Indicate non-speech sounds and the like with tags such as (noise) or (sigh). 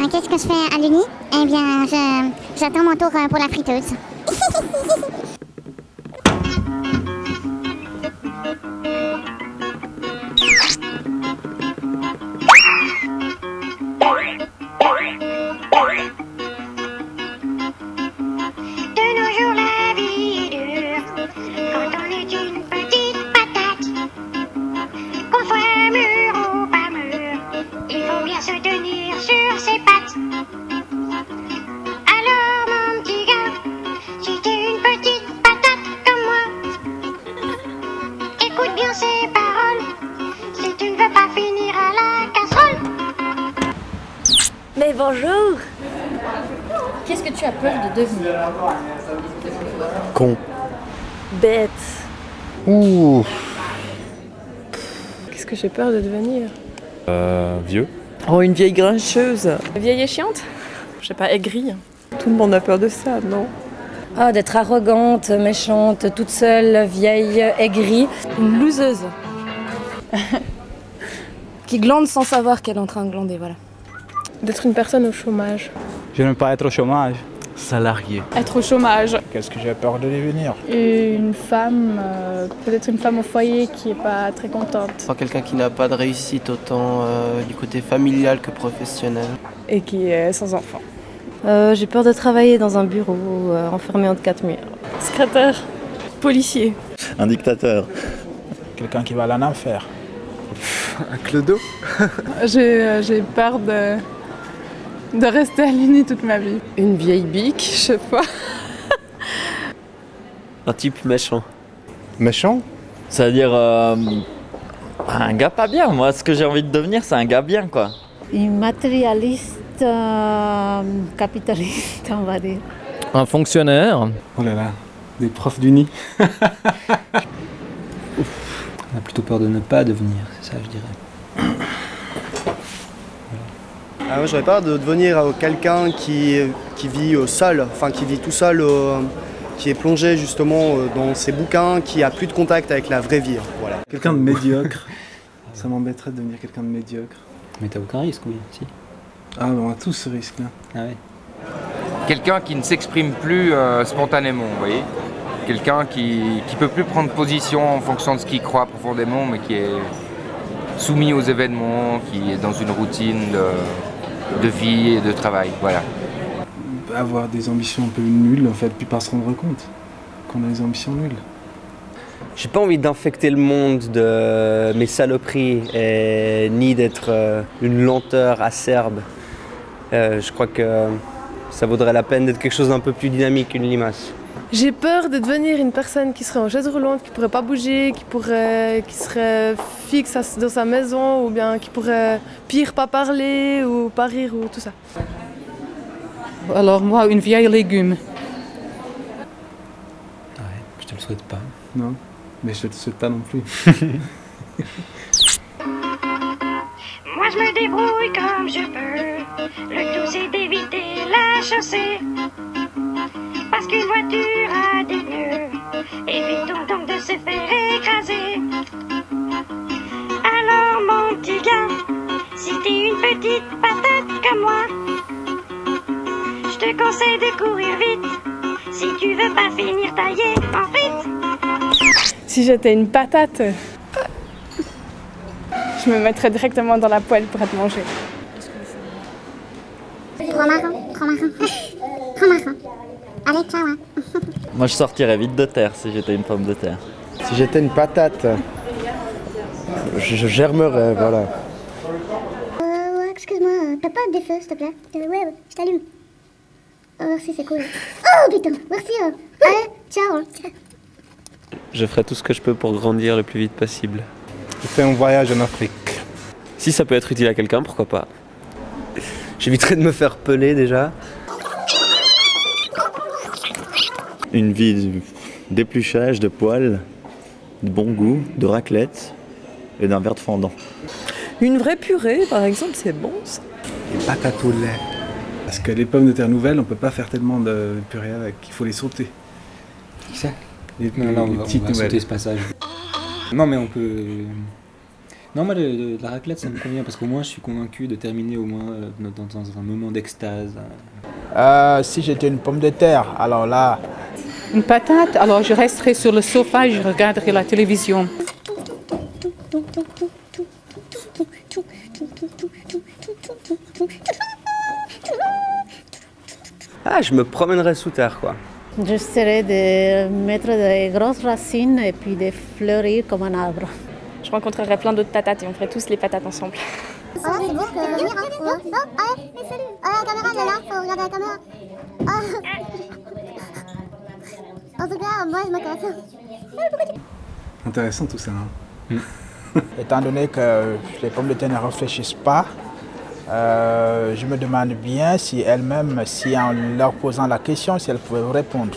Euh, Qu'est-ce que je fais à l'Uni? Eh bien, j'attends mon tour euh, pour la friteuse. (laughs) Mais bonjour Qu'est-ce que tu as peur de devenir Con. Bête Ouh. Qu'est-ce que j'ai peur de devenir Euh, vieux. Oh, une vieille grincheuse. Vieille et chiante Je sais pas, aigrie. Tout le monde a peur de ça, non Ah, d'être arrogante, méchante, toute seule, vieille, aigrie. Une loseuse. (laughs) qui glande sans savoir qu'elle est en train de glander, voilà. D'être une personne au chômage. Je n'aime pas être au chômage. Salarié. Être au chômage. Qu'est-ce que j'ai peur de devenir Une femme, euh, peut-être une femme au foyer qui est pas très contente. Enfin, quelqu'un qui n'a pas de réussite autant euh, du côté familial que professionnel. Et qui est sans enfant. Euh, J'ai peur de travailler dans un bureau euh, enfermé entre quatre murs. Secrétaire. Policier. Un dictateur. Quelqu'un qui va à faire. Un clodo? (laughs) J'ai euh, j'ai peur de, de rester à l'Uni toute ma vie. Une vieille bique, je sais pas. Un type méchant. Méchant C'est-à-dire euh, un gars pas bien. Moi, ce que j'ai envie de devenir, c'est un gars bien, quoi. Une matérialiste euh, capitaliste, on va dire. Un fonctionnaire. Oh là là, des profs d'uni. (laughs) On a plutôt peur de ne pas devenir, c'est ça je dirais. Ah, moi, j'aurais peur de devenir euh, quelqu'un qui, qui vit euh, seul, enfin qui vit tout seul, euh, qui est plongé justement euh, dans ses bouquins, qui a plus de contact avec la vraie vie. hein, Voilà. Quelqu'un de médiocre. ça m'embêterait de devenir quelqu'un de médiocre. Mais t'as aucun risque, oui. Si. Ah, mais on a tous ce risque-là. Ah ouais. Quelqu'un qui ne s'exprime plus euh, spontanément, vous voyez Quelqu'un qui ne peut plus prendre position en fonction de ce qu'il croit profondément, mais qui est soumis aux événements, qui est dans une routine de, de vie et de travail. Voilà. Avoir des ambitions un peu nulles en fait, puis pas se rendre compte qu'on a des ambitions nulles. J'ai pas envie d'infecter le monde de mes saloperies et ni d'être euh, une lenteur acerbe. Euh, je crois que ça vaudrait la peine d'être quelque chose d'un peu plus dynamique qu'une limace. J'ai peur de devenir une personne qui serait en chaise roulante, qui pourrait pas bouger, qui pourrait, qui serait fixe dans sa maison, ou bien qui pourrait pire pas parler ou pas rire ou tout ça. Alors moi, une vieille légume. Ouais, je te le souhaite pas. Non, mais je te le souhaite pas non plus. (laughs) Moi je me débrouille comme je peux. Le tout c'est d'éviter la chaussée. Qu'une voiture a des nœuds. Évitons donc de se faire écraser. Alors mon petit gars, si t'es une petite patate comme moi, je te conseille de courir vite. Si tu veux pas finir taillé en frites. Si j'étais une patate, je me mettrais directement dans la poêle pour être mangée. Trois marins, trois marins. Trois marins. Allez, ciao. hein. (laughs) Moi, je sortirais vite de terre si j'étais une pomme de terre. Si j'étais une patate, je, je germerais, voilà. Euh, ouais, excuse-moi, euh, t'as pas des feux, s'il te plaît? Euh, Ouais, ouais, je t'allume. Oh, merci, c'est cool. Oh, putain, merci. euh. Allez, ciao. hein. Je ferais tout ce que je peux pour grandir le plus vite possible. Je fais un voyage en Afrique. Si ça peut être utile à quelqu'un, pourquoi pas? J'éviterais de me faire peler déjà. Une vie d'épluchage, de poils, de bon goût, de raclette et d'un verre de fondant. Une vraie purée, par exemple, c'est bon ça. Les patates au lait. Parce que les pommes de terre nouvelles, on peut pas faire tellement de purée avec, il faut les sauter. Qui ça Les, Non, non, les on va, on va sauter ce passage. Non, mais on peut. Non, moi, le- le- la raclette, ça me convient parce qu'au moins, je suis convaincu de terminer au moins euh, dans, dans un moment d'extase. Euh, si j'étais une pomme de terre, alors là, Une patate, alors je resterai sur le sofa et je regarderai la télévision. Ah, je me promènerais sous terre, quoi. J'essaierai de mettre des grosses racines et puis de fleurir comme un arbre. Je rencontrerai plein d'autres patates et on ferait tous les patates ensemble. Ah, c'est venir, hein. Oh, allez, salut. La caméra, elle est là, faut regarder la caméra. En tout cas, moi, je m'intéresse. Intéressant tout ça. hein. (laughs) étant donné que les pommes de terre ne réfléchissent pas, euh, je me demande bien si elles-mêmes, si en leur posant la question, si elles pouvaient répondre.